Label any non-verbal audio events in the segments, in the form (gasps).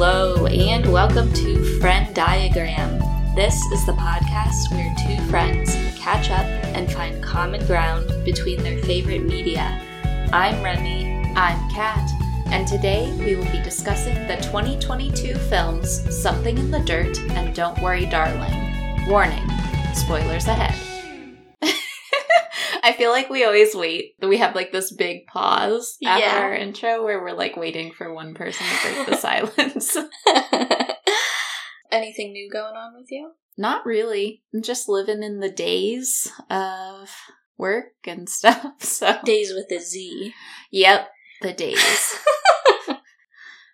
Hello, and welcome to Frenn Diagram. This is the podcast where two friends catch up and find common ground between their favorite media. I'm Remy. I'm Kat, and today we will be discussing the 2022 films Something in the Dirt and Don't Worry Darling. Warning, spoilers ahead. I feel like we always wait. We have like this big pause after Yeah. our intro where we're like waiting for one person to break the (laughs) silence. (laughs) (laughs) Anything new going on with you? Not really. I'm just living in the days of work and stuff. So, Days with a Z. yep, the days.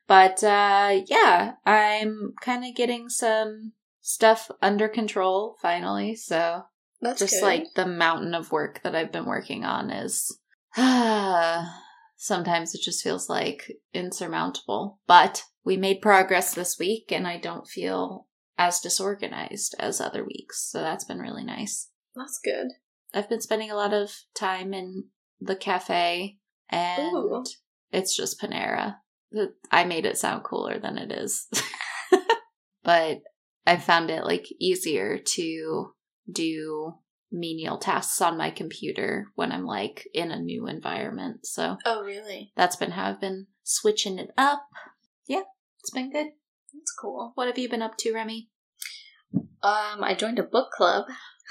but uh yeah, I'm kind of getting some stuff under control finally. So, That's just good. like the mountain of work that I've been working on is (sighs) sometimes it just feels like insurmountable. But we made progress this week and I don't feel as disorganized as other weeks. So that's been really nice. That's good. I've been spending a lot of time in the cafe and Ooh. it's just Panera. I made it sound cooler than it is. (laughs) but I found it like easier to do menial tasks on my computer when I'm like in a new environment. So Oh, really? that's been how I've been switching it up. Yeah, it's been good. That's cool. What have you been up to, Remy? Um, I joined a book club.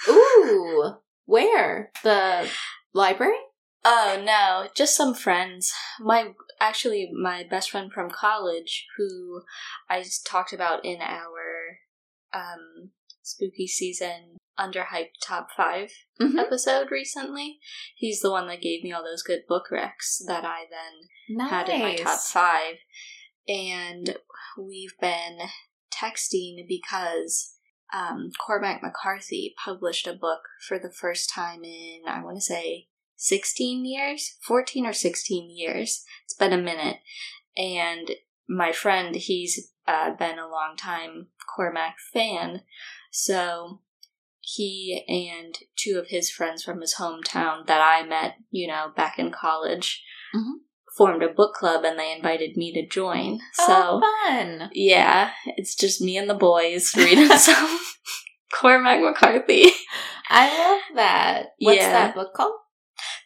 Ooh, where? The library? Oh no, just some friends. My actually my best friend from college who I talked about in our um spooky season underhyped top 5 Mhm. episode recently. He's the one that gave me all those good book recs that I then Nice. had in my top 5 and we've been texting because um, Cormac McCarthy published a book for the first time in, I want to say, 16 years? 14 or 16 years. It's been a minute. And my friend, he's uh, been a long time Cormac fan. So he and two of his friends from his hometown that I met, you know, back in college, Mhm. formed a book club and they invited me to join. So. oh, fun. Yeah, it's just me and the boys reading (laughs) some Cormac McCarthy. I love that. What's Yeah. that book called?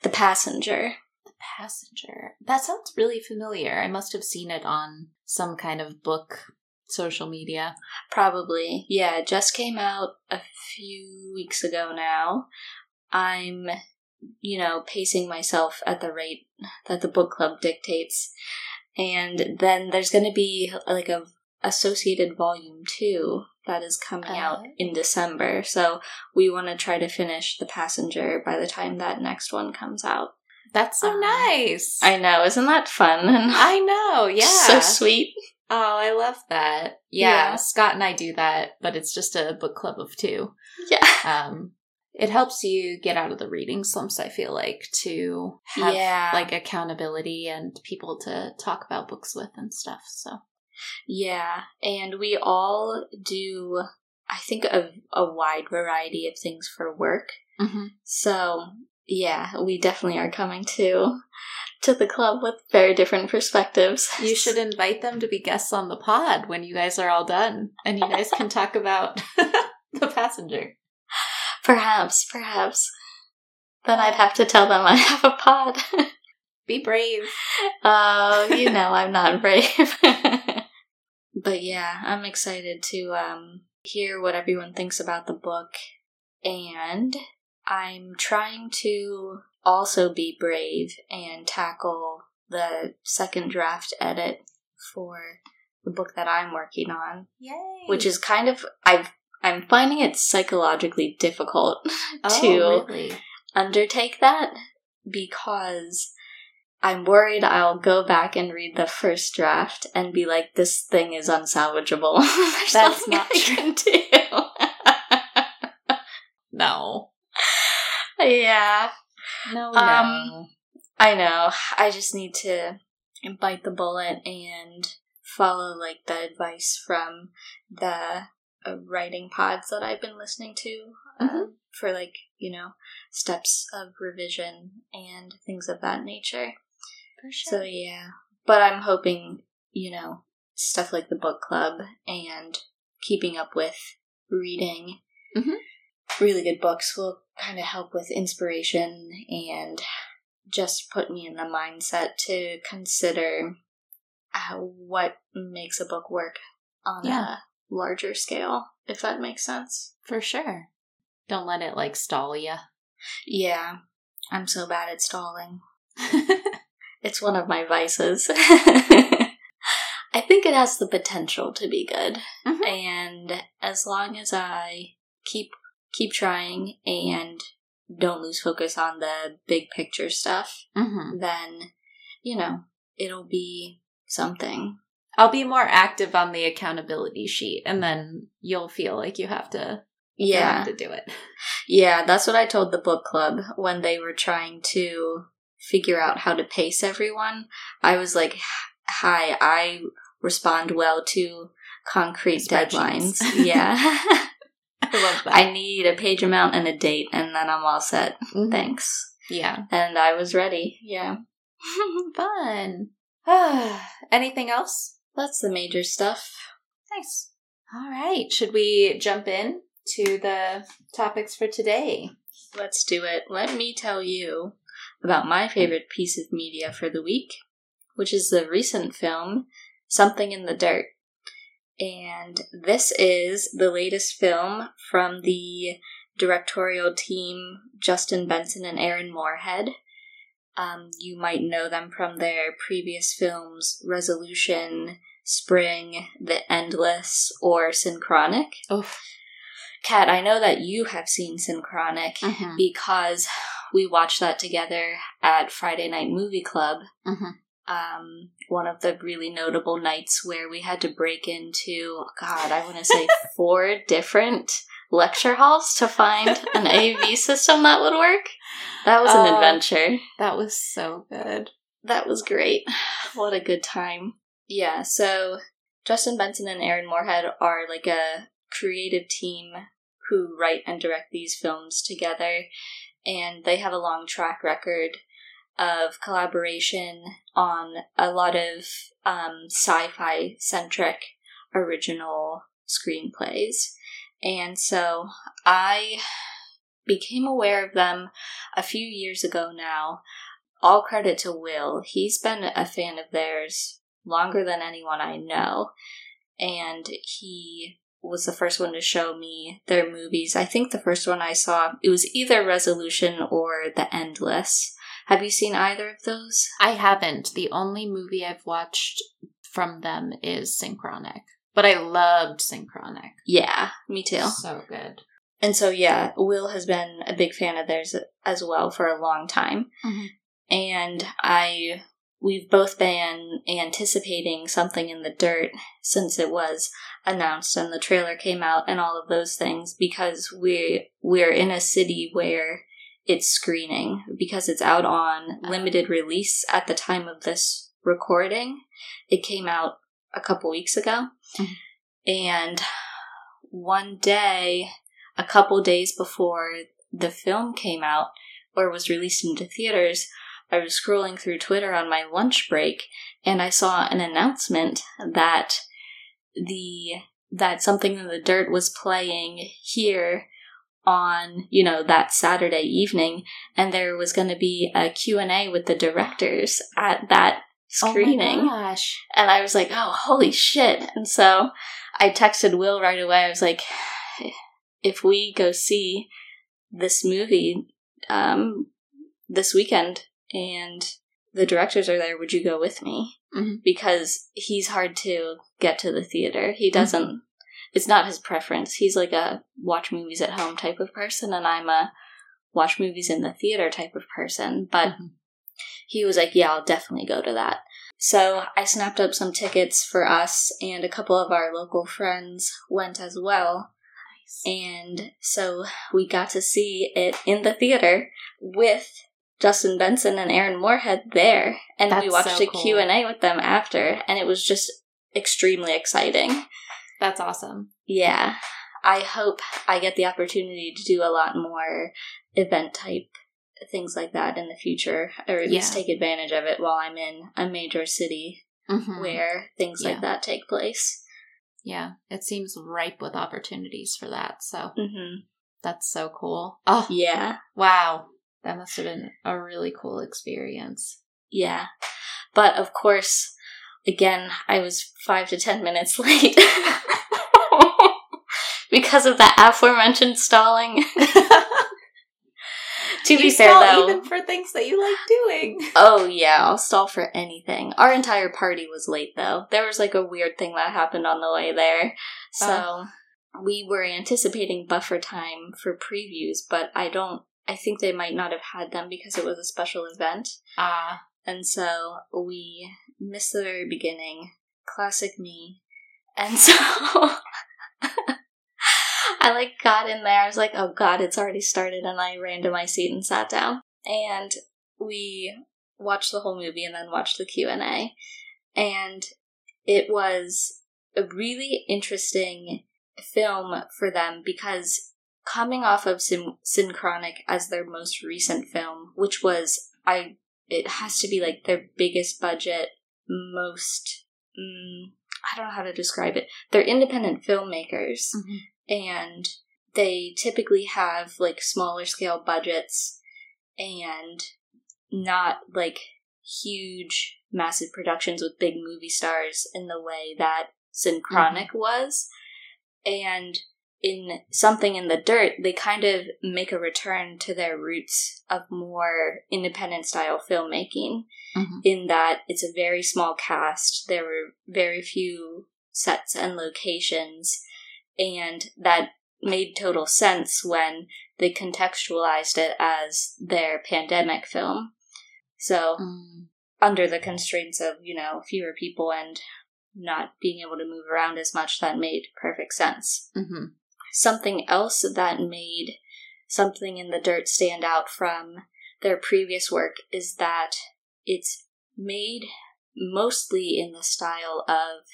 The Passenger. The Passenger. That sounds really familiar. I must have seen it on some kind of book social media. Probably. Yeah, it just came out a few weeks ago now. I'm, you know, pacing myself at the rate that the book club dictates. And then there's going to be like a associated volume 2 that is coming out Oh. in December. So we want to try to finish The Passenger by the time that next one comes out. That's so Um, nice. I know, isn't that fun? And (laughs) I know, yeah. so sweet. Oh, I love that. Yeah, Yeah. Scott and I do that, but it's just a book club of two. Yeah. Um, it helps you get out of the reading slumps, I feel like, to have Yeah. like accountability and people to talk about books with and stuff. So Yeah, and we all do, I think, a, a wide variety of things for work. Mhm. So, yeah, we definitely are coming to to the club with very different perspectives. you should invite them to be guests on the pod when you guys are all done and you guys can talk about (laughs) the passenger. Perhaps, perhaps. Then I'd have to tell them I have a pod. Be brave. Oh, you (laughs) know I'm not brave. (laughs) but yeah, I'm excited to um hear what everyone thinks about the book and I'm trying to also be brave and tackle the second draft edit for the book that I'm working on, Yay. which is kind of I've I'm finding it psychologically difficult (laughs) oh, to really? undertake that because I'm worried I'll go back and read the first draft and be like, this thing is unsalvageable. (laughs) That's not I can do. (laughs) No. yeah, No, Um, no. I know. I just need to bite the bullet and follow like the advice from the uh, writing pods that I've been listening to um, Mhm. for like you know steps of revision and things of that nature. For sure. So yeah, but I'm hoping you know stuff like the book club and keeping up with reading Mhm. really good books will kind of help with inspiration and just put me in the mindset to consider uh, what makes a book work on Yeah. a larger scale, if that makes sense. For sure. Don't let it like stall you. Yeah, I'm so bad at stalling. (laughs) It's one of my vices. (laughs) I think it has the potential to be good. Mhm. And as long as I keep keep trying and don't lose focus on the big picture stuff, hmm then you know, it'll be something. I'll be more active on the accountability sheet, and then you'll feel like you have to Yeah. have to do it. Yeah, that's what I told the book club when they were trying to figure out how to pace everyone. I was like, "Hi, I respond well to concrete deadlines. Yeah. (laughs) (laughs) (laughs) I love that. I need a page amount and a date and then I'm all set. Mhm. Thanks." Yeah. And I was ready. Yeah. (laughs) Fun. (sighs) Anything else? that's the major stuff. Nice. All right. Should we jump in to the topics for today? Let's do it. Let me tell you about my favorite piece of media for the week, which is the recent film Something in the Dirt. And this is the latest film from the directorial team Justin Benson and Aaron Moorhead. Um, you might know them from their previous films Resolution, Spring, The Endless, or Synchronic. Oof. Kat, I know that you have seen Synchronic Mhm. because we watched that together at Friday Night Movie Club. Mhm. Um, one of the really notable nights where we had to break into, God, I want to say (laughs) four different lecture halls to find an (laughs) AV system that would work. That was an Oh. adventure. That was so good. That was great. (sighs) What a good time. Yeah, so Justin Benson and Aaron Moorhead are like a creative team who write and direct these films together, and they have a long track record of collaboration on a lot of um, sci fi centric original screenplays. And so I became aware of them a few years ago now all credit to Will. He's been a fan of theirs longer than anyone I know. And he was the first one to show me their movies. I think the first one I saw, it was either Resolution or The Endless. Have you seen either of those? I haven't. The only movie I've watched from them is Synchronic. But I loved Synchronic. Yeah, me too. So good. And so, yeah, Will has been a big fan of theirs as well for a long time. Mhm. And I, we've both been anticipating something in the dirt since it was announced and the trailer came out and all of those things because we we're in a city where it's screening because it's out on limited release at the time of this recording. It came out a couple weeks ago. Mhm. And one day, a couple days before the film came out or was released into theaters, I was scrolling through Twitter on my lunch break and I saw an announcement that the that something in the dirt was playing here on you know that saturday evening and there was going to be a q&a with the directors at that screening Oh my gosh. and I was like, oh, holy shit. And so I texted Will right away. I was like, if we go see this movie um, this weekend and the directors are there, would you go with me? Mhm. Because he's hard to get to the theater. He doesn't, it's not his preference. He's like a watch movies at home type of person, and I'm a watch movies in the theater type of person. But Mhm. he was like, yeah, I'll definitely go to that. So I snapped up some tickets for us, and a couple of our local friends went as well. And so we got to see it in the theater with Justin Benson and Aaron Moorhead there, and we watched so a cool. Q and A with them after, and it was just extremely exciting. That's awesome. Yeah, I hope I get the opportunity to do a lot more event type things like that in the future, or at least take advantage of it while I'm in a major city Mhm. where things Yeah. like that take place. Yeah, it seems ripe with opportunities for that. So hmm that's so cool. Oh, Yeah, wow. That must have been a really cool experience. yeah. But of course, again, I was five to ten minutes (laughs) late (laughs) because of the aforementioned stalling. (laughs) to be You fair, stall though, even for things that you like doing. (laughs) Oh yeah, I'll stall for anything. Our entire party was late though. There was like a weird thing that happened on the way there. So we were anticipating buffer time for previews, but I don't I think they might not have had them because it was a special event. Ah, And so we missed the very beginning. Classic me. And so (laughs) I like got in there. I was like, "Oh god, it's already started." And I ran to my seat and sat down. And we watched the whole movie and then watched the Q&A. And it was a really interesting film for them because coming off of Syn- Synchronic as their most recent film, which was I it has to be like their biggest budget, most mm, I don't know how to describe it. They're independent filmmakers Mhm. And they typically have like smaller scale budgets and not like huge massive productions with big movie stars in the way that Synchronic was. And in something in the dirt, they kind of make a return to their roots of more independent style filmmaking. Mhm. In that it's a very small cast, there were very few sets and locations, and that made total sense when they contextualized it as their pandemic film. So, Mm. under the constraints of, you know, fewer people and not being able to move around as much, that made perfect sense. Mhm. Something else that made something in the dirt stand out from their previous work is that it's made mostly in the style of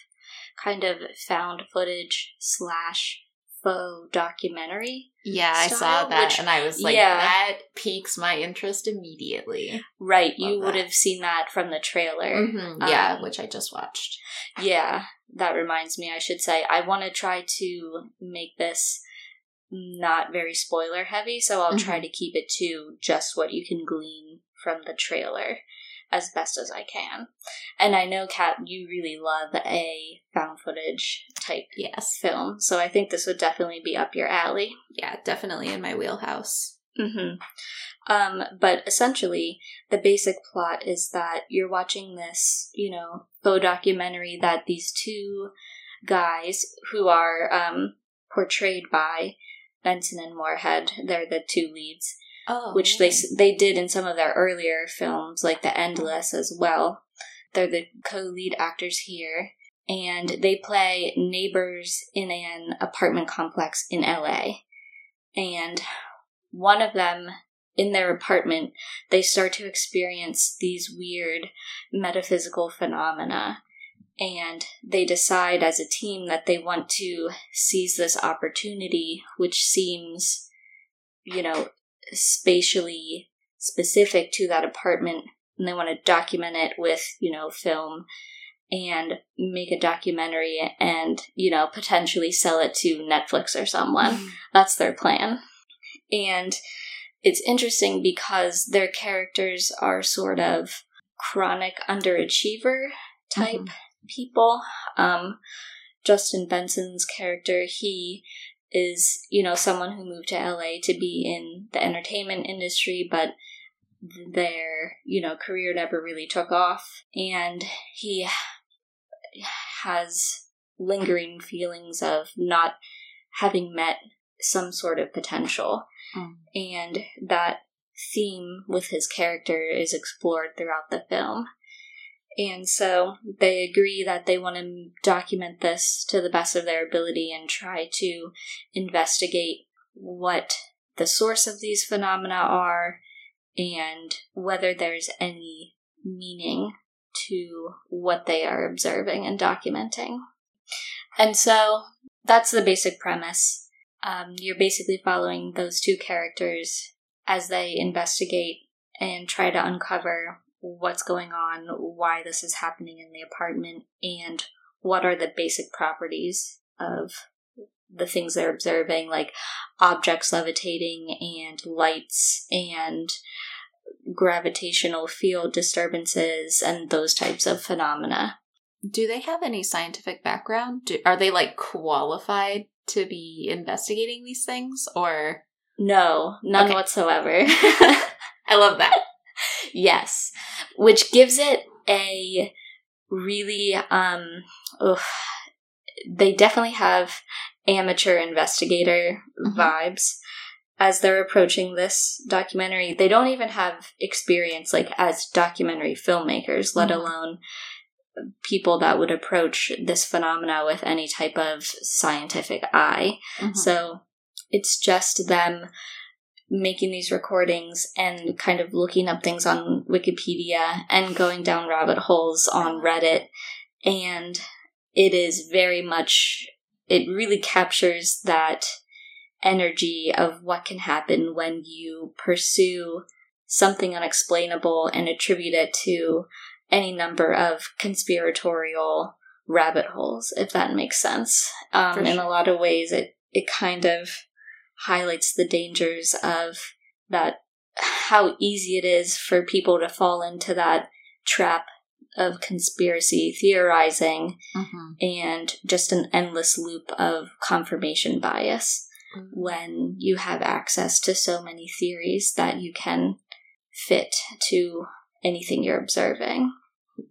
kind of found footage slash faux documentary. Yeah, I saw that which- and I was like, yeah. that piques my interest immediately. Right, you Love would have seen that from the trailer. Mhm, Yeah, Um, which I just watched. Yeah, that reminds me, I should say, I want to try to make this not very spoiler heavy, so I'll try to keep it to just what you can glean from the trailer as best as I can. And I know, Kat, you really love a found footage type Yes. film, so I think this would definitely be up your alley. Yeah, definitely in my wheelhouse. hmm Um, but essentially, the basic plot is that you're watching this, you know, faux documentary that these two guys who are um, portrayed by Benson and Moorhead, they're the two leads, Oh. which they they did in some of their earlier films, like The Endless as well. They're the co-lead actors here, and they play neighbors in an apartment complex in LA. And one of them in their apartment, they start to experience these weird metaphysical phenomena. And they decide as a team that they want to seize this opportunity, which seems, you know, spatially specific to that apartment. And they want to document it with, you know, film and make a documentary and, you know, potentially sell it to Netflix or someone. That's their plan. And it's interesting because their characters are sort of chronic underachiever type Mhm. people. Um, Justin Benson's character, he is, you know, someone who moved to LA to be in the entertainment industry, but their, you know, career never really took off. And he has lingering feelings of not having met some sort of potential. Mm. And that theme with his character is explored throughout the film. And so they agree that they want to document this to the best of their ability and try to investigate what the source of these phenomena are and whether there's any meaning to what they are observing and documenting. And so that's the basic premise. Um, you're basically following those two characters as they investigate and try to uncover what's going on, why this is happening in the apartment, and what are the basic properties of the things they're observing, like objects levitating and lights and gravitational field disturbances and those types of phenomena. Do they have any scientific background? Do, are they like qualified to be investigating these things or no, none okay. whatsoever. (laughs) I love that. Yes, which gives it a really um oof, they definitely have amateur investigator mm-hmm. vibes as they're approaching this documentary. They don't even have experience like as documentary filmmakers, let mm-hmm. alone people that would approach this phenomena with any type of scientific eye. Mm-hmm. So it's just them making these recordings and kind of looking up things on Wikipedia and going down rabbit holes on Reddit. And it is very much, it really captures that energy of what can happen when you pursue something unexplainable and attribute it to any number of conspiratorial rabbit holes, if that makes sense. Um, sure. In a lot of ways, it, it kind of highlights the dangers of that, how easy it is for people to fall into that trap of conspiracy theorizing mm-hmm. and just an endless loop of confirmation bias mm-hmm. when you have access to so many theories that you can fit to anything you're observing.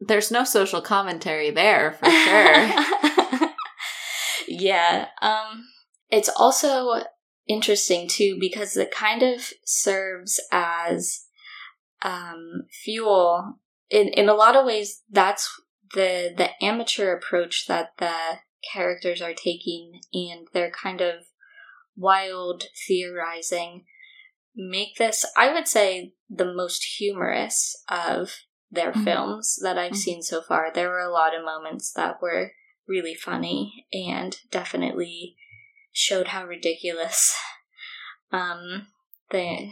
There's no social commentary there for sure. (laughs) yeah. Um it's also interesting too because it kind of serves as um fuel in in a lot of ways that's the the amateur approach that the characters are taking and their kind of wild theorizing make this i would say the most humorous of their mm-hmm. films that i've mm-hmm. seen so far there were a lot of moments that were really funny and definitely showed how ridiculous um the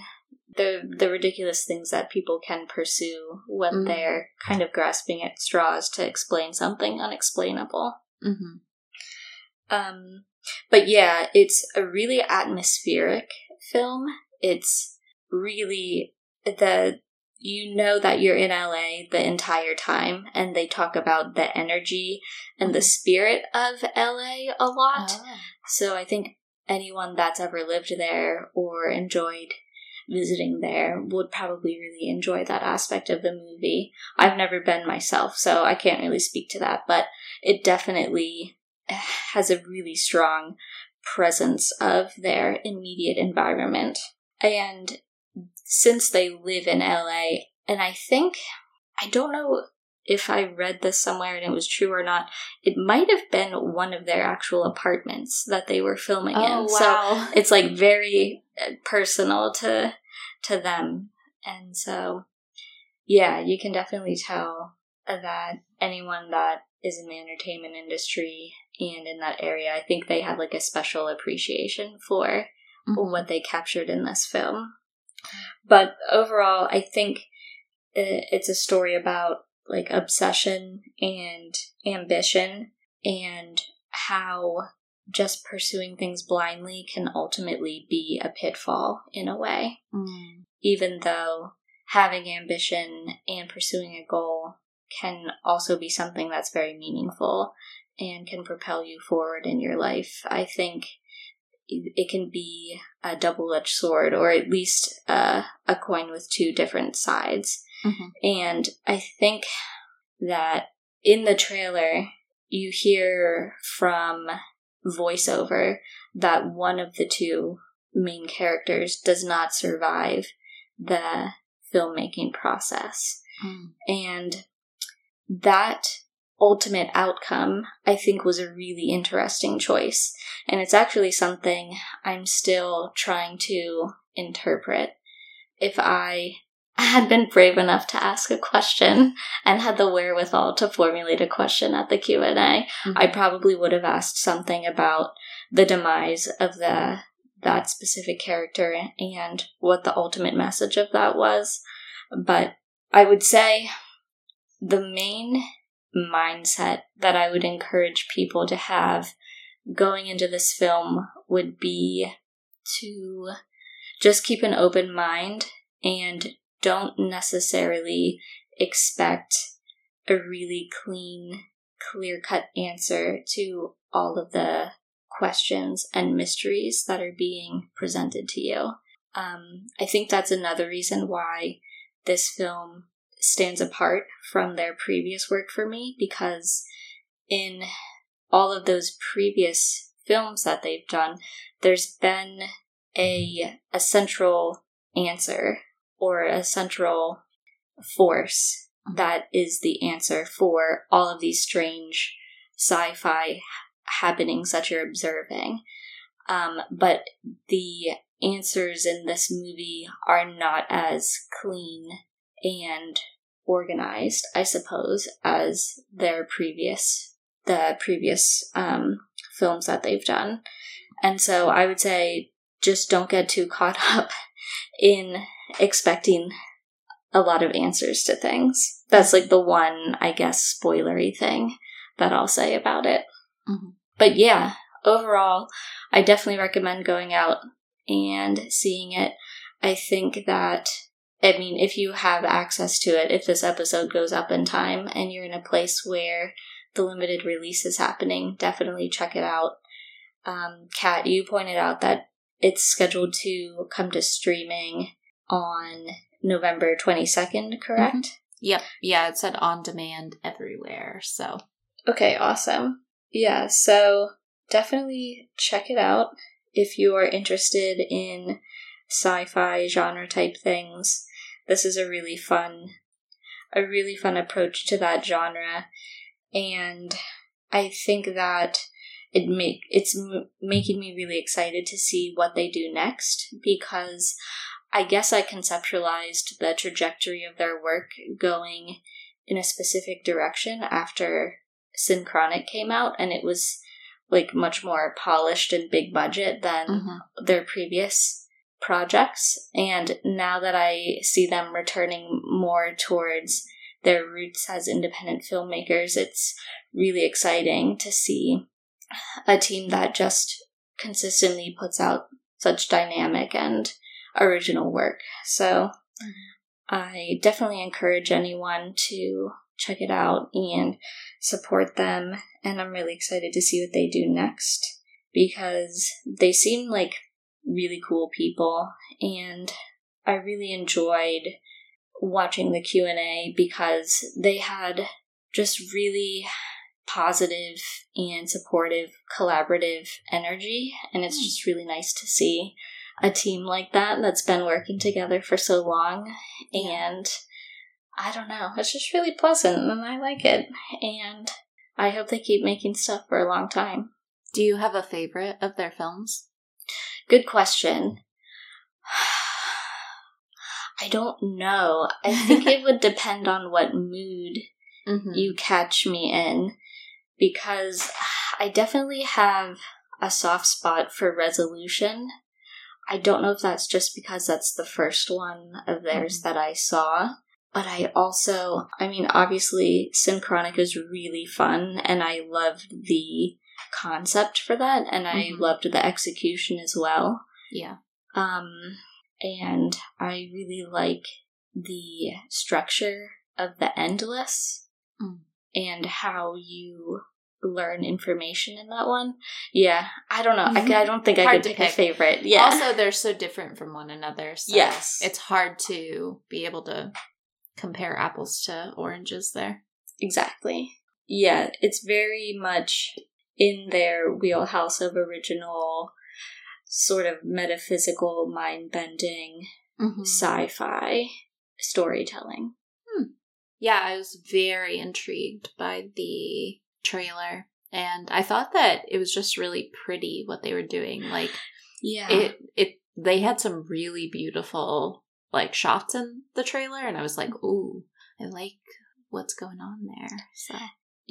the the ridiculous things that people can pursue when mm-hmm. they're kind of grasping at straws to explain something unexplainable. Mm-hmm. Um, but yeah, it's a really atmospheric film. It's really the you know that you're in LA the entire time, and they talk about the energy and the spirit of LA a lot. Oh. So I think anyone that's ever lived there or enjoyed visiting there would probably really enjoy that aspect of the movie. I've never been myself, so I can't really speak to that, but it definitely has a really strong presence of their immediate environment. And since they live in LA, and I think, I don't know if I read this somewhere and it was true or not, it might have been one of their actual apartments that they were filming oh, in. Wow. So (laughs) it's like very uh, personal to to them. And so, yeah, you can definitely tell that anyone that is in the entertainment industry and in that area, I think they have like a special appreciation for mm-hmm. what they captured in this film. But overall, I think it's a story about like obsession and ambition and how just pursuing things blindly can ultimately be a pitfall in a way. Mm. Even though having ambition and pursuing a goal can also be something that's very meaningful and can propel you forward in your life. I think it can be a double edged sword, or at least uh, a coin with two different sides. Mm-hmm. And I think that in the trailer, you hear from voiceover that one of the two main characters does not survive the filmmaking process. Mm. And that ultimate outcome, I think, was a really interesting choice. And it's actually something I'm still trying to interpret. If I had been brave enough to ask a question and had the wherewithal to formulate a question at the Q&A, mm-hmm. I probably would have asked something about the demise of the that specific character and what the ultimate message of that was. But I would say the main mindset that I would encourage people to have going into this film would be to just keep an open mind and don't necessarily expect a really clean, clear cut answer to all of the questions and mysteries that are being presented to you. Um, I think that's another reason why this film stands apart from their previous work for me because in all of those previous films that they've done, there's been a a central answer or a central force that is the answer for all of these strange sci-fi happenings that you're observing. Um, but the answers in this movie are not as clean and organized, I suppose, as their previous the previous um, films that they've done. And so I would say just don't get too caught (laughs) up in expecting a lot of answers to things. That's like the one, I guess, spoilery thing that I'll say about it. Mm-hmm. But yeah, overall, I definitely recommend going out and seeing it. I think that, I mean, if you have access to it, if this episode goes up in time and you're in a place where the limited release is happening, definitely check it out. Um, Kat, you pointed out that it's scheduled to come to streaming on November 22nd, correct? Mm-hmm. Yep. Yeah, it said on demand everywhere. So. Okay, awesome. Yeah, so definitely check it out if you are interested in sci fi genre type things. This is a really fun, a really fun approach to that genre. And I think that it make it's m- making me really excited to see what they do next because I guess I conceptualized the trajectory of their work going in a specific direction after Synchronic came out, and it was like much more polished and big budget than mm-hmm. their previous projects. And now that I see them returning more towards their roots as independent filmmakers, it's really exciting to see a team that just consistently puts out such dynamic and original work. So. I definitely encourage anyone to check it out and support them. And I'm really excited to see what they do next because they seem like really cool people and I really enjoyed watching the Q&A because they had just really positive and supportive collaborative energy and it's hmm. just really nice to see a team like that that's been working together for so long and I don't know, it's just really pleasant and I like it and I hope they keep making stuff for a long time. Do you have a favorite of their films? Good question. (sighs) I don't know. I think it would (laughs) depend on what mood mm-hmm. you catch me in because I definitely have a soft spot for resolution. I don't know if that's just because that's the first one of theirs mm-hmm. that I saw, but I also, I mean, obviously, Synchronic is really fun, and I loved the concept for that, and I mm-hmm. loved the execution as well. Yeah. Um, and I really like the structure of the endless mm. and how you learn information in that one. Yeah, I don't know. Mm-hmm. I, I don't think hard I could pick, pick, a favorite. Yeah. Also, they're so different from one another. So yes, it's hard to be able to compare apples to oranges there. Exactly. Yeah, it's very much in their wheelhouse of original sort of metaphysical, mind bending mm-hmm. sci fi storytelling. Hmm. Yeah, I was very intrigued by the trailer and I thought that it was just really pretty what they were doing. Like yeah. It it they had some really beautiful like shots in the trailer and I was like, "Ooh, I like what's going on there." So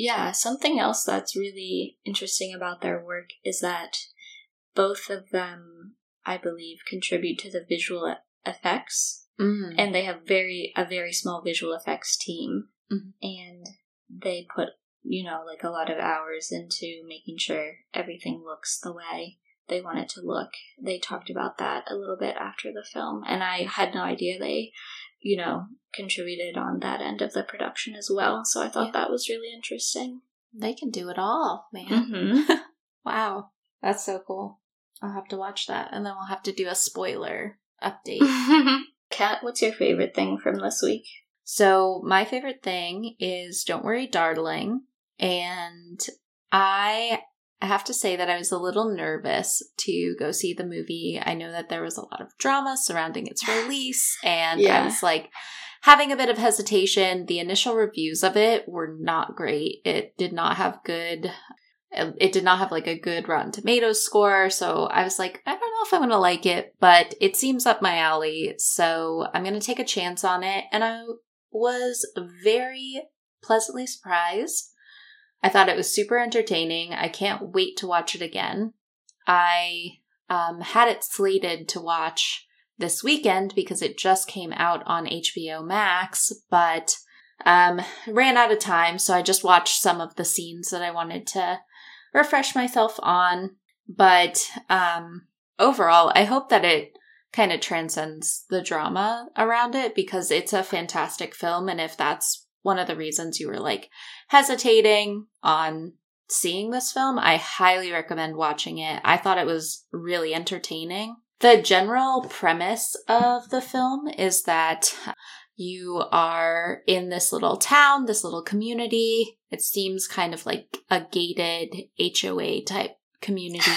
yeah, something else that's really interesting about their work is that both of them, I believe, contribute to the visual effects Mm. and they have very a very small visual effects team Mhm. and they put you know like a lot of hours into making sure everything looks the way they want it to look they talked about that a little bit after the film and i had no idea they you know contributed on that end of the production as well so i thought Yeah. that was really interesting they can do it all, man. mm-hmm. (laughs) Wow. That's so cool. I'll have to watch that and then we'll have to do a spoiler update. (laughs) kat what's your favorite thing from this week So, my favorite thing is Don't Worry, Darling. And I have to say that I was a little nervous to go see the movie. I know that there was a lot of drama surrounding its (sighs) release, and Yeah. I was like having a bit of hesitation. The initial reviews of it were not great. It did not have good. Uh, it did not have like a good Rotten Tomatoes score, so I was like, I don't know if I'm gonna like it, but it seems up my alley, so I'm gonna take a chance on it. And I was very pleasantly surprised. I thought it was super entertaining. I can't wait to watch it again. I um, had it slated to watch this weekend because it just came out on HBO Max, but um, ran out of time, so I just watched some of the scenes that I wanted to refresh myself on. But um, overall, I hope that it kind of transcends the drama around it because it's a fantastic film. And if that's one of the reasons you were like hesitating on seeing this film, I highly recommend watching it. I thought it was really entertaining. The general premise of the film is that you are in this little town, this little community. It seems kind of like a gated HOA type community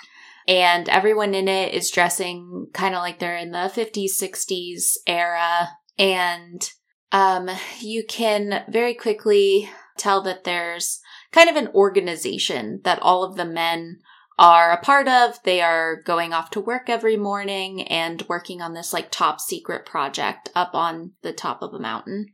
(laughs) and everyone in it is dressing kind of like they're in the 50s 60s era and um, you can very quickly tell that there's kind of an organization that all of the men are a part of. They are going off to work every morning and working on this like top secret project up on the top of a mountain.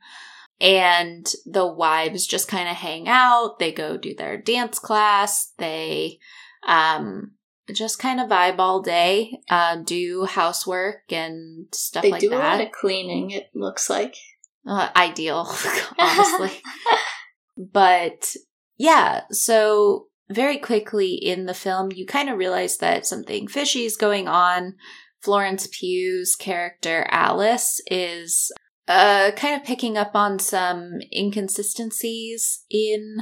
And the wives just kind of hang out. They go do their dance class. They um just kind of vibe all day, uh, do housework and stuff they like that. They do a lot of cleaning it looks like Uh, ideal, (laughs) honestly. (laughs) but yeah, so very quickly in the film, you kind of realize that something fishy is going on. Florence Pugh's character Alice is uh, kind of picking up on some inconsistencies in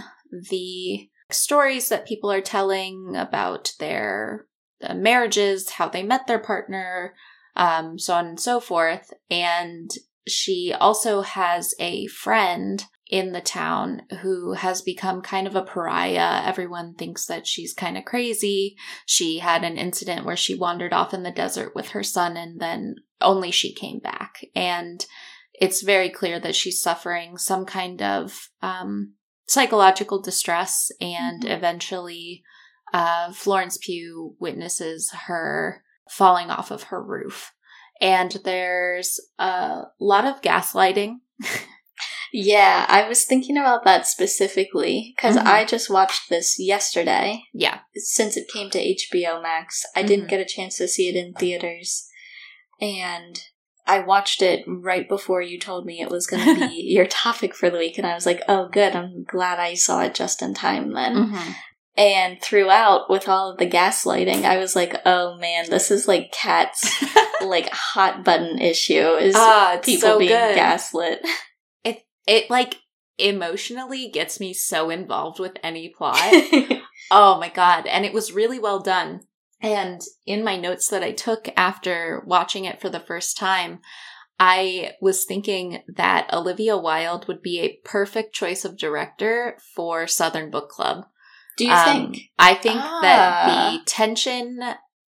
the stories that people are telling about their uh, marriages, how they met their partner, um, so on and so forth. And she also has a friend in the town who has become kind of a pariah. Everyone thinks that she's kind of crazy. She had an incident where she wandered off in the desert with her son and then only she came back. And it's very clear that she's suffering some kind of um, psychological distress, and Mhm. eventually, uh, Florence Pugh witnesses her falling off of her roof. And there's a lot of gaslighting. (laughs) Yeah, I was thinking about that specifically because Mhm. I just watched this yesterday. Yeah. Since it came to HBO Max, I didn't Mhm. get a chance to see it in theaters. And I watched it right before you told me it was going to be (laughs) your topic for the week. And I was like, oh, good. I'm glad I saw it just in time then. Mm-hmm. And throughout, with all of the gaslighting, I was like, oh man, this is like Kat's (laughs) like hot button issue is Ah, people so being good. gaslit. It it like emotionally gets me so involved with any plot. (laughs) Oh my god. And it was really well done. And in my notes that I took after watching it for the first time, I was thinking that Olivia Wilde would be a perfect choice of director for Southern Book Club. Do you Um, think? I think that Ah. the tension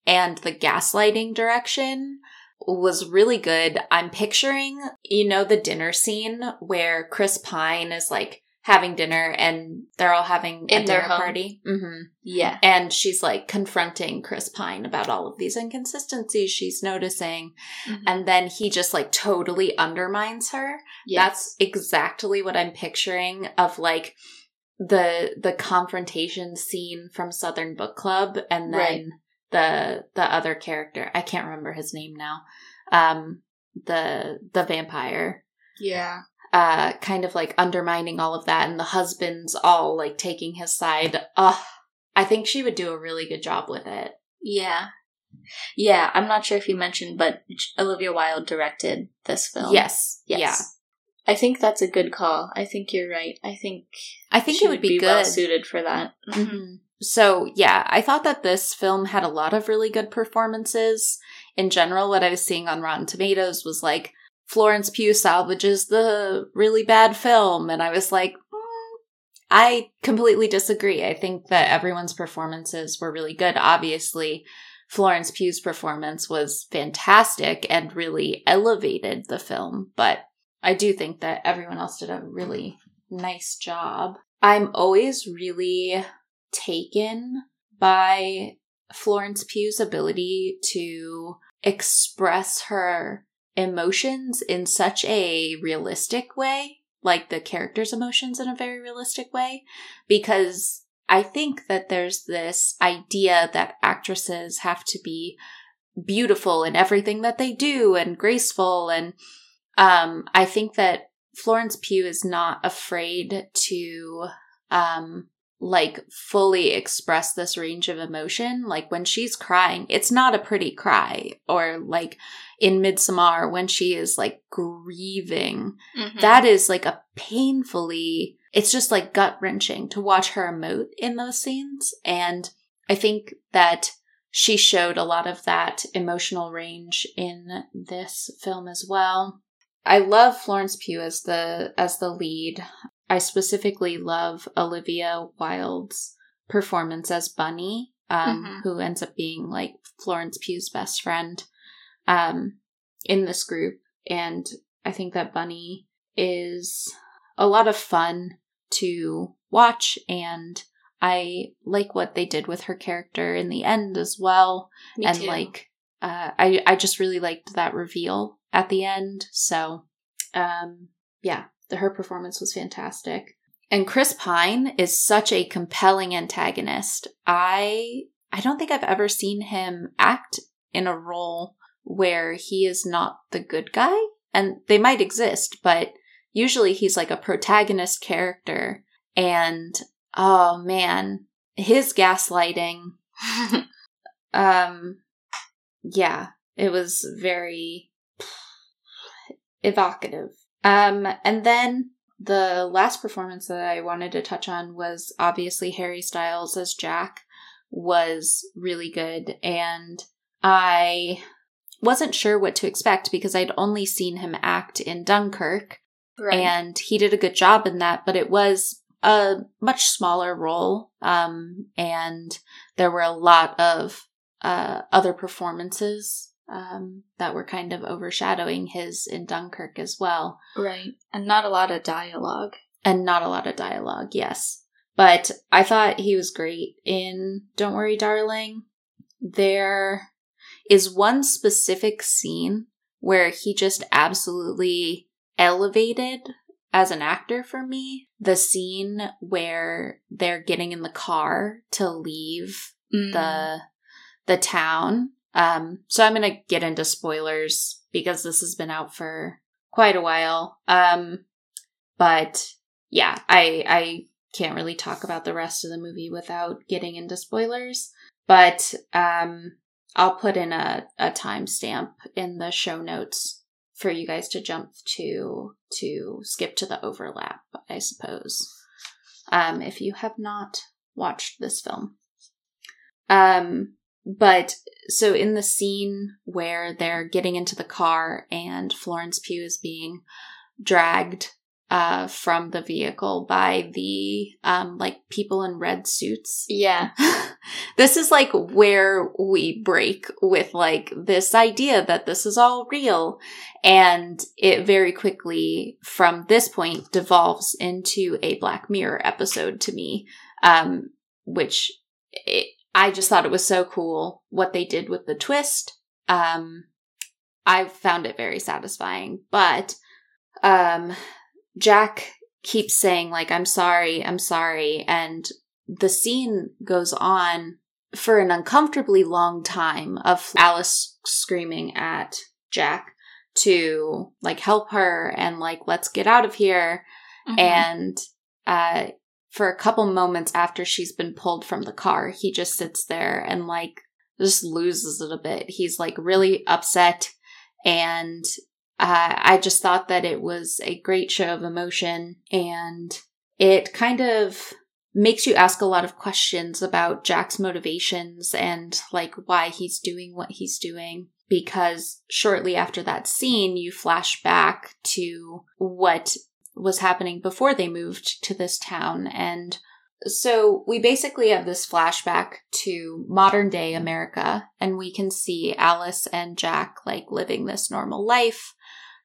and the gaslighting direction was really good. I'm picturing, you know, the dinner scene where Chris Pine is like having dinner and they're all having a In dinner home. party. hmm Yeah. And she's like confronting Chris Pine about all of these inconsistencies she's noticing. Mhm. And then he just like totally undermines her. Yeah. That's exactly what I'm picturing of like the the confrontation scene from Southern Book Club and then Right. the the other character. I can't remember his name now. Um the the vampire Yeah. uh kind of like undermining all of that and the husband's all like taking his side uh i think she would do a really good job with it Yeah. Yeah, I'm not sure if you mentioned, but Olivia Wilde directed this film. yes Yes. yeah I think that's a good call. I think you're right. I think i think it would be, good well suited for that. (laughs) Mhm. So, yeah, I thought that this film had a lot of really good performances. In general, what I was seeing on Rotten Tomatoes was like Florence Pugh salvages the really bad film. And I was like, mm, I completely disagree. I think that everyone's performances were really good. Obviously, Florence Pugh's performance was fantastic and really elevated the film, but I do think that everyone else did a really nice job. I'm always really taken by Florence Pugh's ability to express her emotions in such a realistic way, like the character's emotions in a very realistic way, because I think that there's this idea that actresses have to be beautiful in everything that they do and graceful and um I think that Florence Pugh is not afraid to um like fully express this range of emotion. Like when she's crying it's not a pretty cry. Or like in Midsommar when she is like grieving Mhm. that is like a painfully it's just like gut wrenching to watch her emote in those scenes. And i think that she showed a lot of that emotional range in this film as well i love florence pugh as the as the lead i specifically love olivia wilde's performance as bunny um, Mhm. who ends up being like florence pugh's best friend um, in this group and I think that Bunny is a lot of fun to watch, and I like what they did with her character in the end as well. Me and too. like, uh, I I just really liked that reveal at the end. So, um, yeah, the, her performance was fantastic. And Chris Pine is such a compelling antagonist. I I don't think I've ever seen him act in a role where he is not the good guy. And they might exist, but usually he's like a protagonist character. And oh man, his gaslighting, (laughs) um, yeah, it was very (sighs) evocative. Um, and then the last performance that I wanted to touch on was obviously Harry Styles as Jack was really good. And I wasn't sure what to expect because I'd only seen him act in Dunkirk right. and he did a good job in that, but it was a much smaller role. Um, and there were a lot of uh, other performances um, that were kind of overshadowing his in Dunkirk as well. right. And not a lot of dialogue. And not a lot of dialogue, yes. But I thought he was great in Don't Worry, Darling. There is one specific scene where he just absolutely elevated as an actor for me. The scene where they're getting in the car to leave Mm. the the town. Um, so I'm gonna get into spoilers because this has been out for quite a while. Um, but yeah, I I can't really talk about the rest of the movie without getting into spoilers. But um, I'll put in a a timestamp in the show notes for you guys to jump to to skip to the overlap. I suppose um, if you have not watched this film. Um, but so in the scene where they're getting into the car and Florence Pugh is being dragged uh, from the vehicle by the um, like people in red suits. Yeah. (laughs) this is like where we break with like this idea that this is all real. And it very quickly, from this point, devolves into a Black Mirror episode to me, um, which it, I just thought it was so cool what they did with the twist. Um, I found it very satisfying, but um, Jack keeps saying like I'm sorry, I'm sorry, and the scene goes on for an uncomfortably long time of Alice screaming at Jack to like help her and like let's get out of here Mhm. and uh for a couple moments after she's been pulled from the car he just sits there and like just loses it a bit. He's like really upset and uh, i just thought that it was a great show of emotion and it kind of makes you ask a lot of questions about jack's motivations and like why he's doing what he's doing because shortly after that scene you flash back to what was happening before they moved to this town. And so we basically have this flashback to modern day America, and we can see Alice and Jack like living this normal life.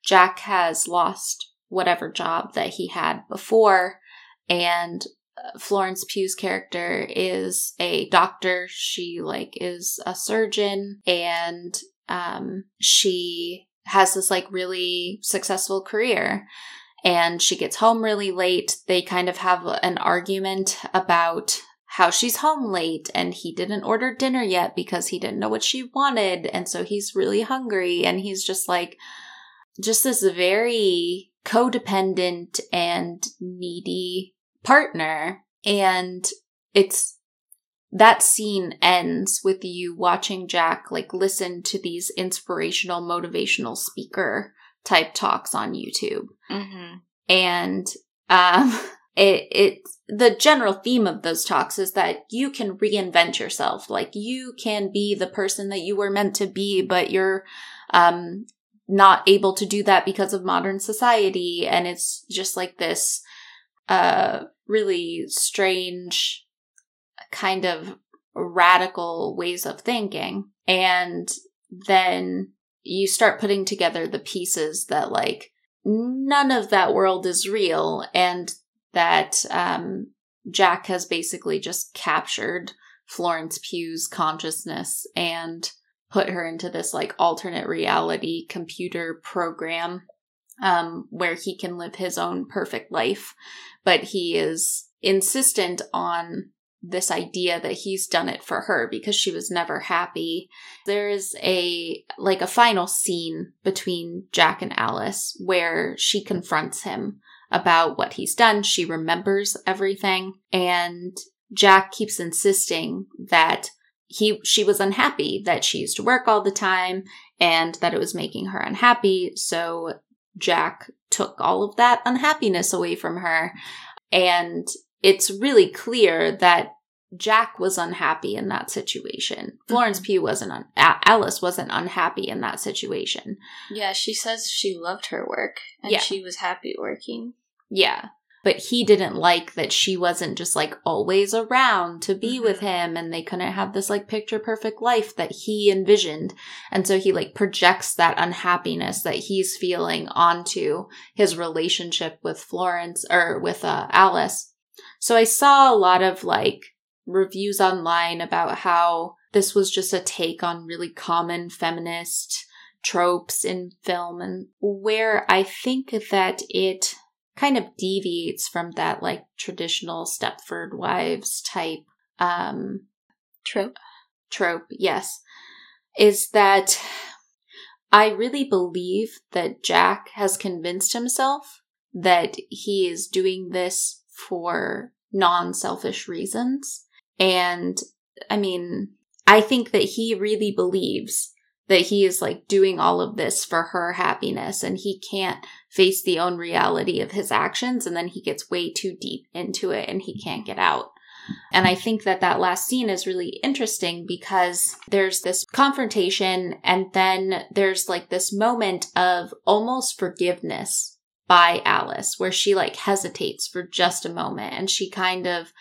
Jack has lost whatever job that he had before, and uh, Florence Pugh's character is a doctor. She like is a surgeon and um she has this like really successful career and she gets home really late. They kind of have an argument about how she's home late and he didn't order dinner yet because he didn't know what she wanted. And so he's really hungry and he's just like, just this very codependent and needy partner. And it's that scene ends with you watching Jack like listen to these inspirational, motivational speaker type talks on YouTube. Mhm. and um (laughs) it it the general theme of those talks is that you can reinvent yourself. Like you can be the person that you were meant to be but you're um not able to do that because of modern society. And it's just like this uh really strange kind of radical ways of thinking. And then you start putting together the pieces that like none of that world is real and that um, Jack has basically just captured Florence Pugh's consciousness and put her into this like alternate reality computer program um, where he can live his own perfect life. But he is insistent on this idea that he's done it for her because she was never happy. There's a like a final scene between Jack and Alice where she confronts him about what he's done. She remembers everything and Jack keeps insisting that he she was unhappy that she used to work all the time and that it was making her unhappy. So Jack took all of that unhappiness away from her and it's really clear that Jack was unhappy in that situation. Florence Pugh wasn't. Un- Alice wasn't unhappy in that situation. Yeah, she says she loved her work and Yeah. she was happy working. Yeah, but he didn't like that she wasn't just like always around to be with him, and they couldn't have this like picture perfect life that he envisioned. And so he like projects that unhappiness that he's feeling onto his relationship with Florence or with uh, Alice. So I saw a lot of like reviews online about how this was just a take on really common feminist tropes in film and where I think that it kind of deviates from that like traditional Stepford wives type um Trope. trope, yes, is that I really believe that Jack has convinced himself that he is doing this for non selfish reasons. And I mean, I think that he really believes that he is like doing all of this for her happiness and he can't face the own reality of his actions and then he gets way too deep into it and he can't get out. And I think that that last scene is really interesting because there's this confrontation and then there's like this moment of almost forgiveness by Alice where she like hesitates for just a moment and she kind of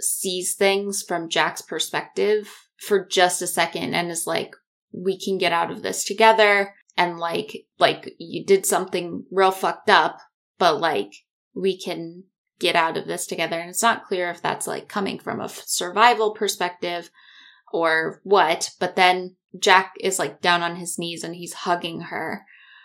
sees things from Jack's perspective for just a second and is like, we can get out of this together. And like, like you did something real fucked up, but like we can get out of this together. And it's not clear if that's like coming from a survival perspective or what, but then Jack is like down on his knees and he's hugging her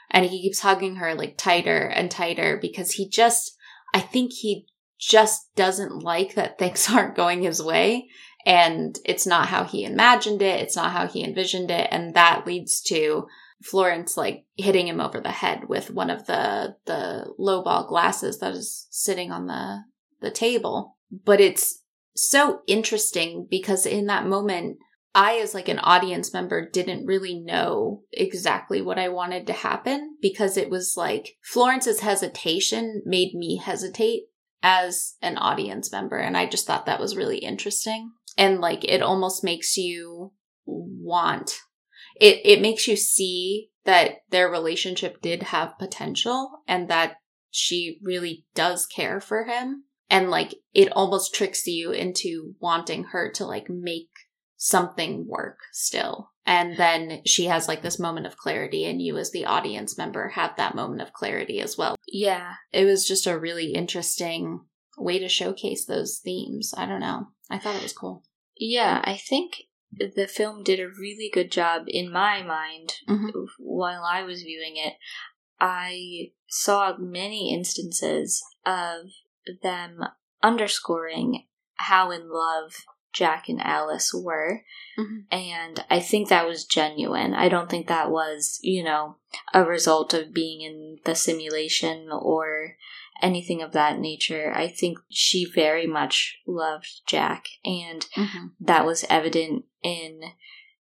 and he keeps hugging her like tighter and tighter because he just, I think he just doesn't like that things (laughs) aren't going his way and it's not how he imagined it. It's not how he envisioned it. And that leads to Florence like hitting him over the head with one of the the lowball glasses that is sitting on the the table. But it's so interesting because in that moment I, as like an audience member, didn't really know exactly what I wanted to happen because it was like Florence's hesitation made me hesitate as an audience member. And I just thought that was really interesting. And like it almost makes you want it, it makes you see that their relationship did have potential and that she really does care for him. And like it almost tricks you into wanting her to like make something work still. And then she has like this moment of clarity, and you, as the audience member, have that moment of clarity as well. Yeah. It was just a really interesting way to showcase those themes. I don't know. I thought it was cool. Yeah, I think the film did a really good job in my mind Mhm. while I was viewing it. I saw many instances of them underscoring how in love Jack and Alice were. Mhm. And I think that was genuine. I don't think that was, you know, a result of being in the simulation or anything of that nature. I think she very much loved Jack, and Mm-hmm. that was evident in,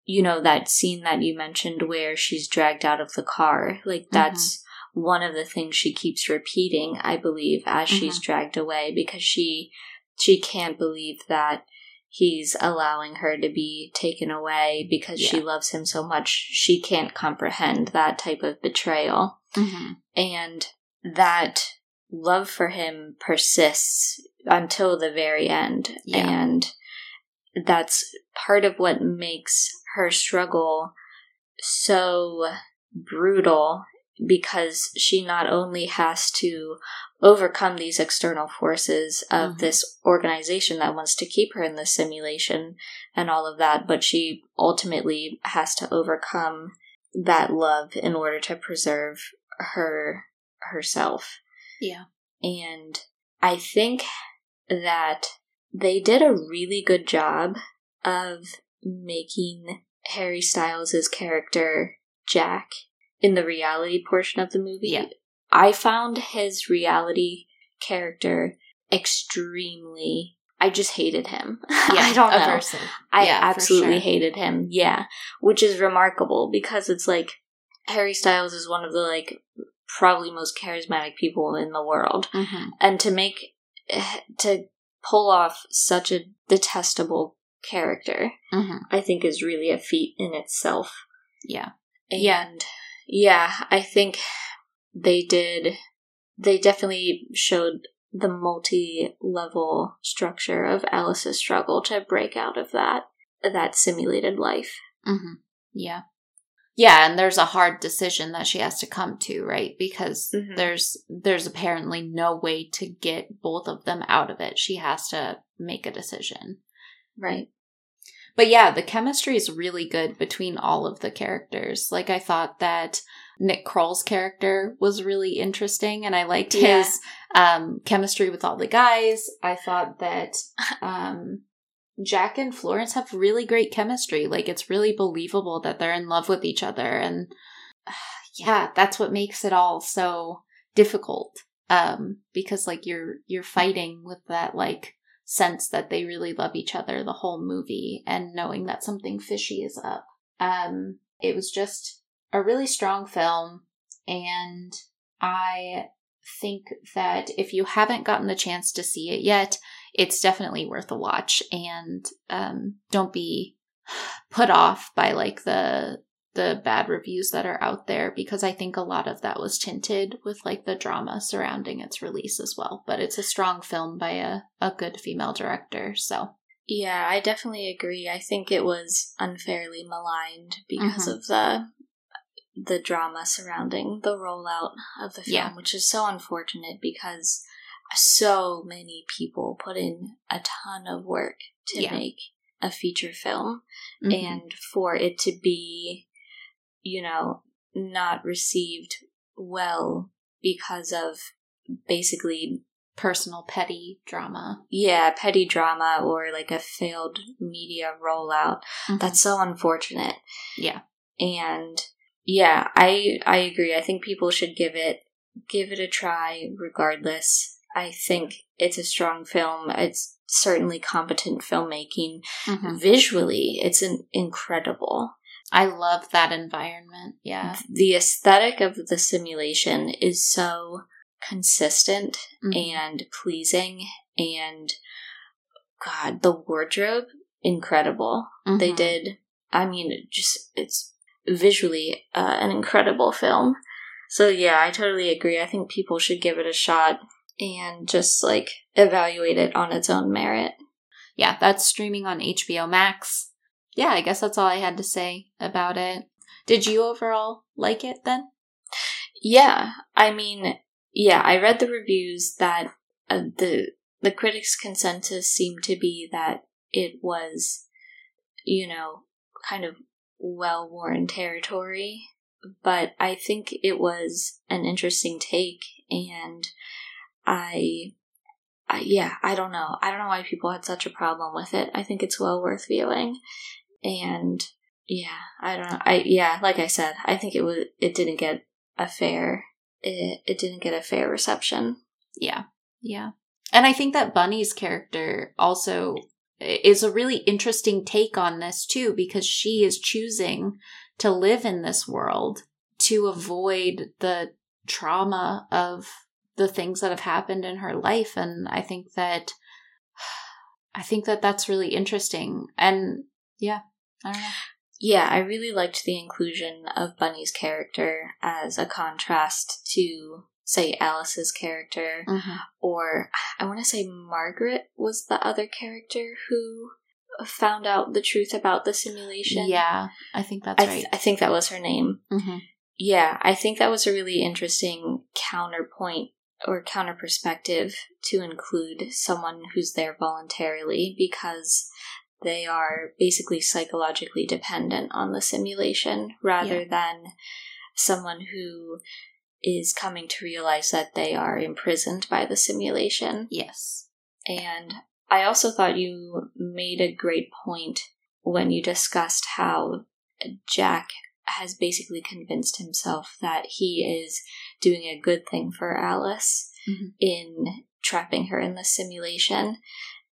you know, that scene that you mentioned where she's dragged out of the car. Like, that's one of the things she keeps repeating, I believe, as she's dragged away because she she can't believe that he's allowing her to be taken away because she loves him so much. She can't comprehend that type of betrayal. Mm-hmm. And that love for him persists until the very end. Yeah. And that's part of what makes her struggle so brutal because she not only has to overcome these external forces of Mhm. this organization that wants to keep her in the simulation and all of that, but she ultimately has to overcome that love in order to preserve her herself. Yeah. And I think that they did a really good job of making Harry Styles' character Jack in the reality portion of the movie. Yeah. I found his reality character extremely I just hated him. I don't know. aversive. I Yeah, absolutely sure. hated him. Yeah, which is remarkable because it's like Harry Styles is one of the like probably most charismatic people in the world, Mm-hmm. and to make (sighs) to pull off such a detestable character, Mm-hmm. I think is really a feat in itself. Yeah. And Yeah. Yeah, I think they did. They definitely showed the multi-level structure of Alice's struggle to break out of that that simulated life. Mm-hmm. Yeah. Yeah, and there's a hard decision that she has to come to, right? Because Mhm. there's there's apparently no way to get both of them out of it. She has to make a decision. Right. But yeah, the chemistry is really good between all of the characters. Like I thought that Nick Kroll's character was really interesting and I liked Yeah. his um chemistry with all the guys. I thought that (laughs) um Jack and Florence have really great chemistry. Like it's really believable that they're in love with each other and (sighs) yeah, that's what makes it all so difficult. Um because like you're you're fighting with that like sense that they really love each other the whole movie and knowing that something fishy is up. Um it was just a really strong film and I think that if you haven't gotten the chance to see it yet, it's definitely worth a watch and um, don't be (sighs) put off by like the the bad reviews that are out there because I think a lot of that was tinted with like the drama surrounding its release as well. But it's a strong film by a, a good female director, so Yeah, I definitely agree. I think it was unfairly maligned because Mhm. of the the drama surrounding the rollout of the film, Yeah. which is so unfortunate because so many people put in a ton of work to Yeah. make a feature film mhm. and for it to be you know not received well because of basically personal petty drama. yeah petty drama or like a failed media rollout Mhm. that's so unfortunate yeah. and yeah, I I agree. I think people should give it give it a try regardless. I think it's a strong film. It's certainly competent filmmaking. Mhm. Visually, it's an incredible. I love that environment. Yeah. The aesthetic of the simulation is so consistent Mhm. and pleasing and god, the wardrobe incredible. They Mhm. did I mean, it just it's visually uh, an incredible film. So yeah, I totally agree. I think people should give it a shot and just like evaluate it on its own merit. Yeah, that's streaming on HBO Max. Yeah, I guess that's all I had to say about it. Did you overall like it then? Yeah, I mean, yeah, I read the reviews that uh, the the critics' consensus seemed to be that it was, you know, kind of well worn territory, but I think it was an interesting take, and I, I, yeah, I don't know, I don't know why people had such a problem with it. I think it's well worth viewing, and yeah, I don't know, I yeah, like I said, I think it was it didn't get a fair it, it didn't get a fair reception. Yeah. Yeah. And I think that Bunny's character also is a really interesting take on this too, because she is choosing to live in this world to avoid the trauma of the things that have happened in her life. And I think that, (sighs) I think that that's really interesting. And yeah, I don't know. Yeah, I really liked the inclusion of Bunny's character as a contrast to, say, Alice's character, Mhm. or I want to say Margaret was the other character who found out the truth about the simulation. Yeah, I think that's I, right. I think that was her name. hmm Yeah, I think that was a really interesting counterpoint or counter perspective to include someone who's there voluntarily because they are basically psychologically dependent on the simulation rather Yeah. than someone who is coming to realize that they are imprisoned by the simulation. Yes. And I also thought you made a great point when you discussed how Jack has basically convinced himself that he is doing a good thing for Alice Mhm. in trapping her in the simulation.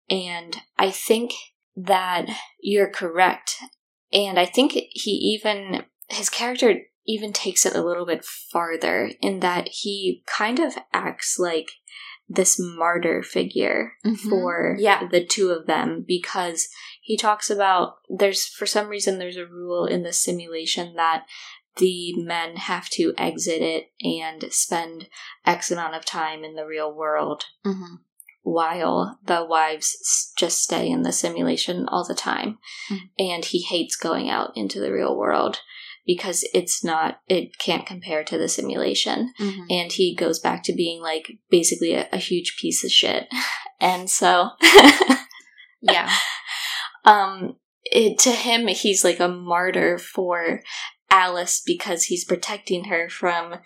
And I think that you're correct. And I think he even, his character even takes it a little bit farther in that he kind of acts like this martyr figure Mhm. for Yeah. the two of them because he talks about there's for some reason there's a rule in the simulation that the men have to exit it and spend x amount of time in the real world hmm while the wives just stay in the simulation all the time Mhm. and he hates going out into the real world because it's not it can't compare to the simulation hmm and he goes back to being like basically a, a huge piece of shit (laughs) and so (laughs) Yeah. um it, to him he's like a martyr for alice because he's protecting her from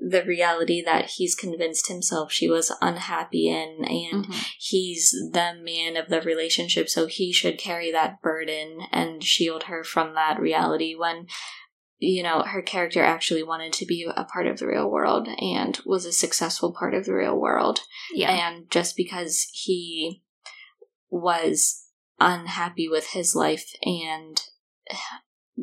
the reality that he's convinced himself she was unhappy in and Mhm. he's the man of the relationship so he should carry that burden and shield her from that reality when you know her character actually wanted to be a part of the real world and was a successful part of the real world Yeah. and just because he was unhappy with his life and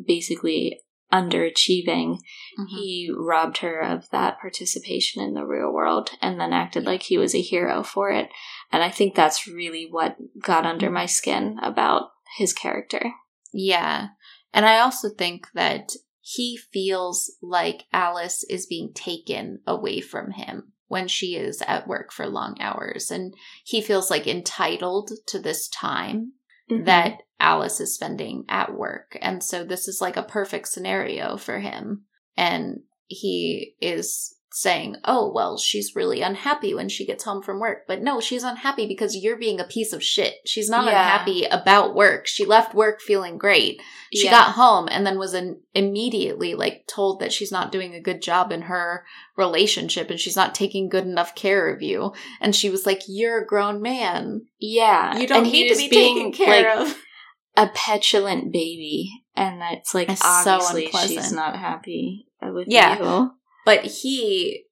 basically underachieving Mhm. he robbed her of that participation in the real world and then acted like he was a hero for it and i think that's really what got under my skin about his character Yeah. And I also think that he feels like Alice is being taken away from him when she is at work for long hours. And he feels like entitled to this time Mm-hmm. that Alice is spending at work. And so this is like a perfect scenario for him. And he is saying, Oh, well, she's really unhappy when she gets home from work. But no, she's unhappy because you're being a piece of shit. She's not Yeah. unhappy about work. She left work feeling great. She Yeah. got home and then was in, immediately like told that she's not doing a good job in her relationship and she's not taking good enough care of you. And she was like, You're a grown man. yeah You don't and need to be taken care like, of. a petulant baby and that's like It's so obviously she's not happy with Yeah. you. But he,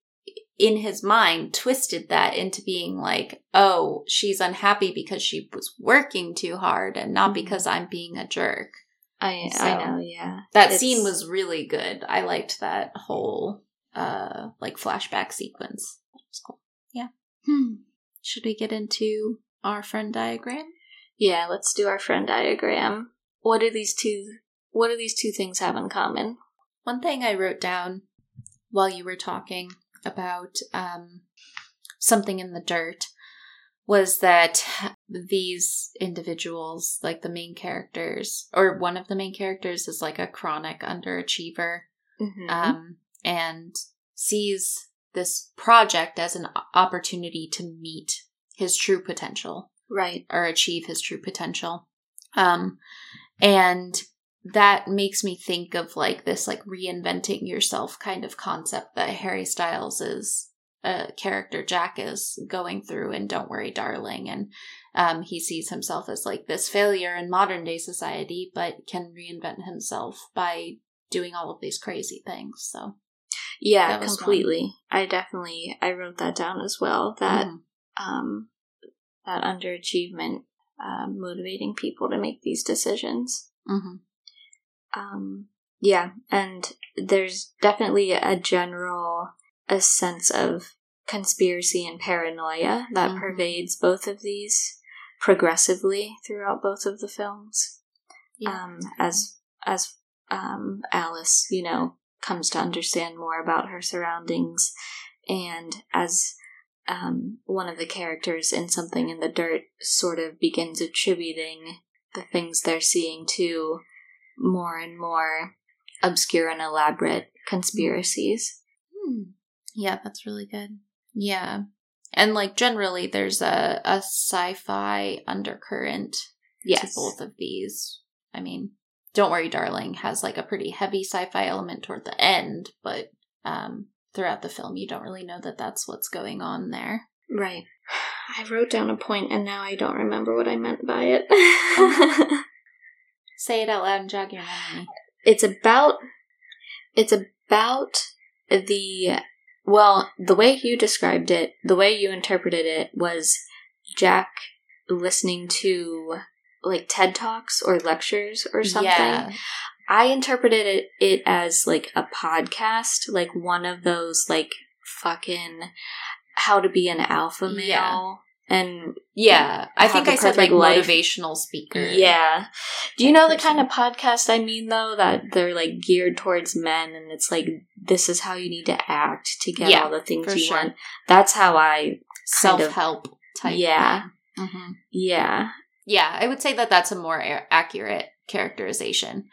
in his mind, twisted that into being like, oh, she's unhappy because she was working too hard and not Mhm. because I'm being a jerk. I So, I know, yeah. That It's- scene was really good. I liked that whole, uh, like flashback sequence. That was cool. Yeah. Hmm. Should we get into our Frenn Diagram? Yeah, let's do our Frenn Diagram. What do these two what do these two things have in common? One thing I wrote down while you were talking about um, something in the dirt was that these individuals, like the main characters, or one of the main characters, is like a chronic underachiever Mm-hmm. um, and sees this project as an opportunity to meet his true potential right. or achieve his true potential. Um, and that makes me think of like this like reinventing yourself kind of concept that Harry Styles is uh, character Jack is going through and Don't Worry Darling and um, he sees himself as like this failure in modern day society but can reinvent himself by doing all of these crazy things so Yeah, completely. I definitely I wrote that down as well. That Mhm. um that underachievement uh, motivating people to make these decisions. Mhm. Um yeah, and there's definitely a general a sense of conspiracy and paranoia that Mhm. pervades both of these progressively throughout both of the films. yeah um, as as um, Alice, you know, comes to understand more about her surroundings, and as um, one of the characters in Something in the Dirt sort of begins attributing the things they're seeing to more and more obscure and elaborate conspiracies. Hmm. Yeah, that's really good. Yeah. And like generally there's a, a sci-fi undercurrent Yes. to both of these. I mean, Don't Worry Darling has like a pretty heavy sci-fi element toward the end, but um throughout the film you don't really know that that's what's going on there. Right. (sighs) I wrote down a point and now I don't remember what I meant by it. (laughs) (laughs) Say it out loud and jog your memory. it's about it's about the well the way you described it the way you interpreted it was jack listening to like ted talks or lectures or something Yeah. i interpreted it, it as like a podcast like one of those like fucking how to be an alpha male Yeah. And Yeah. I think I said like life. motivational speaker. Yeah. Do you know the kind of podcast I mean though that they're like geared towards men and it's like this is how you need to act to get Yeah, all the things you sure. want. That's how I kind of- Self-help type. Yeah. hmm yeah. Yeah, I would say that that's a more a- accurate characterization.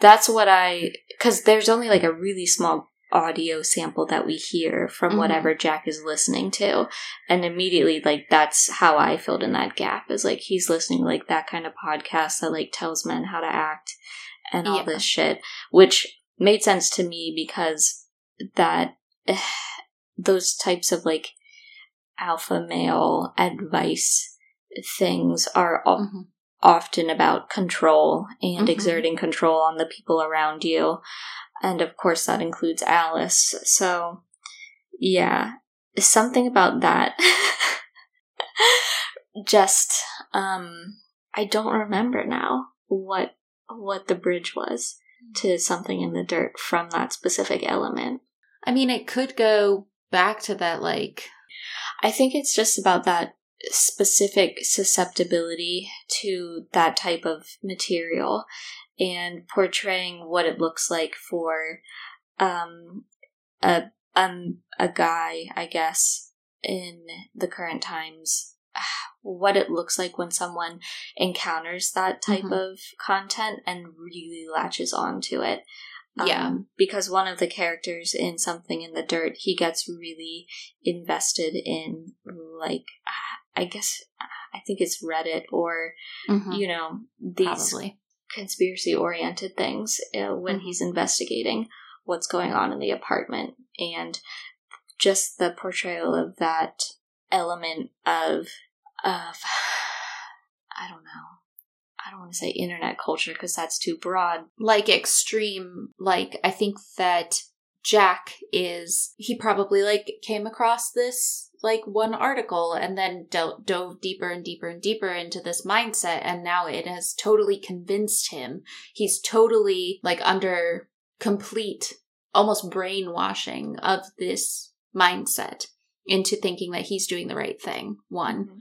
That's what I cuz there's only like a really small audio sample that we hear from Mhm. whatever Jack is listening to and immediately like that's how I filled in that gap is like he's listening to, like that kind of podcast that like tells men how to act and all Yeah. this shit which made sense to me because that (sighs) those types of like alpha male advice things are Mhm. often about control and Mhm. exerting control on the people around you. And of course, that includes Alice. So, yeah, something about that. (laughs) Just, um, I don't remember now what what the bridge was to something in the dirt from that specific element. I mean, it could go back to that, like, I think it's just about that specific susceptibility to that type of material and portraying what it looks like for um a um a guy, I guess, in the current times (sighs) what it looks like when someone encounters that type Mhm. of content and really latches onto it. Yeah. Um, because one of the characters in Something in the Dirt, he gets really invested in, like, I guess, I think it's Reddit or, mhm, you know, these conspiracy oriented things uh, when Mhm. he's investigating what's going on in the apartment. And just the portrayal of that element of, of, (sighs) I don't know. I don't want to say internet culture because that's too broad. like extreme like i think that jack is he probably like came across this like one article and then do- dove deeper and deeper and deeper into this mindset and now it has totally convinced him. He's totally like under complete almost brainwashing of this mindset into thinking that he's doing the right thing one.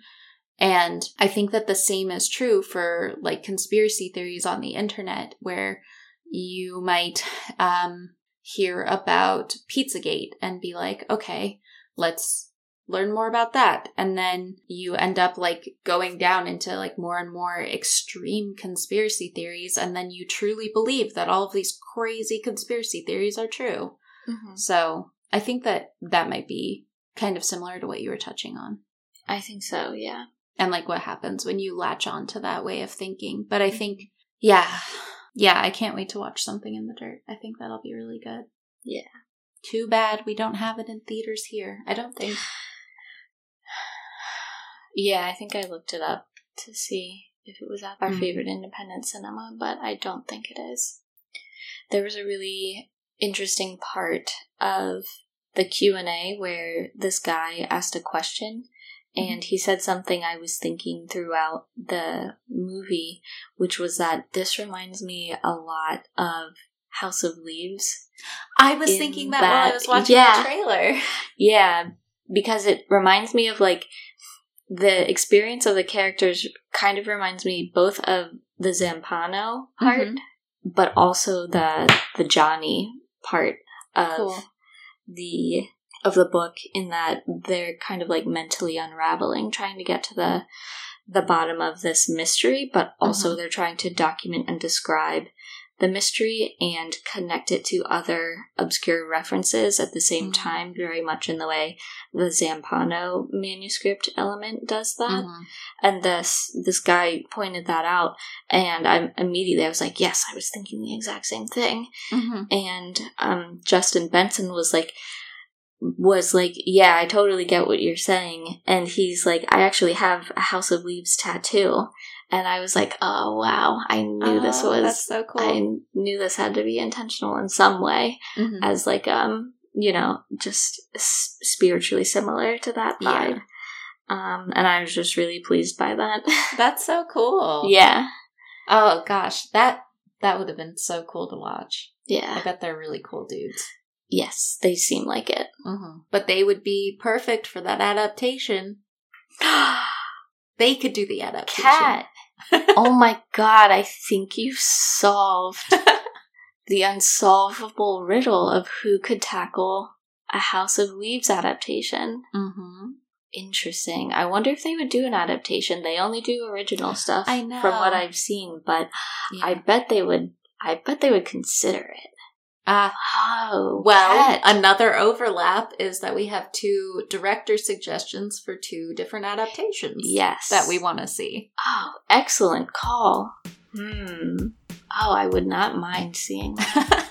And I think that the same is true for like conspiracy theories on the internet, where you might um, hear about Pizzagate and be like, okay, let's learn more about that. And then you end up like going down into like more and more extreme conspiracy theories. And then you truly believe that all of these crazy conspiracy theories are true. Mhm. So I think that that might be kind of similar to what you were touching on I think so. Yeah. and like what happens when you latch on to that way of thinking. But I think, yeah, yeah, I can't wait to watch something in the dirt. I think that'll be really good. Yeah. Too bad we don't have it in theaters here. I don't think. (sighs) Yeah, I think I looked it up to see if it was at our Mhm. favorite independent cinema, but I don't think it is. There was a really interesting part of the Q&A where this guy asked a question and he said something I was thinking throughout the movie, which was that this reminds me a lot of House of Leaves. I was thinking that, while I was watching yeah. the trailer. Yeah, because it reminds me of like the experience of the characters kind of reminds me both of the Zampano part, Mhm. but also the the Johnny part of Cool. the of the book in that they're kind of like mentally unraveling, trying to get to the the bottom of this mystery, but also Mhm. they're trying to document and describe the mystery and connect it to other obscure references at the same Mhm. time, very much in the way the Zampano manuscript element does that. Mhm. And this this guy pointed that out, and I immediately I was like, yes, I was thinking the exact same thing Mhm. and um, Justin Benson was like was like, yeah, I totally get what you're saying, and he's like, I actually have a House of Leaves tattoo, and I was like, oh wow, I knew this Oh, was, That's so cool. I knew this had to be intentional in some way, Mhm. as like um, you know, just s- spiritually similar to that Yeah. vibe. Um, and I was just really pleased by that. (laughs) That's so cool. yeah, Oh gosh, that that would have been so cool to watch. Yeah. I bet they're really cool dudes. yes, they seem like it. hmm But they would be perfect for that adaptation. (gasps) They could do the adaptation. Kat. Oh my god, I think you've solved the unsolvable riddle of who could tackle a House of Leaves adaptation. hmm Interesting. I wonder if they would do an adaptation. They only do original stuff I know. from what I've seen, but Yeah. I bet they would I bet they would consider it. Ah, Oh, well, Kat. another overlap is that we have two director suggestions for two different adaptations. yes. That we want to see. Oh, excellent call. Hmm. Oh, I would not mind seeing that. (laughs)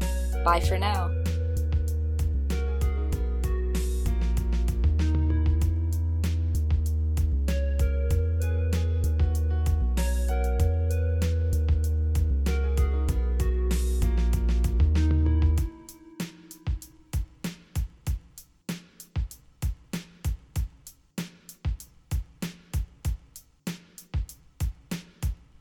Bye for now.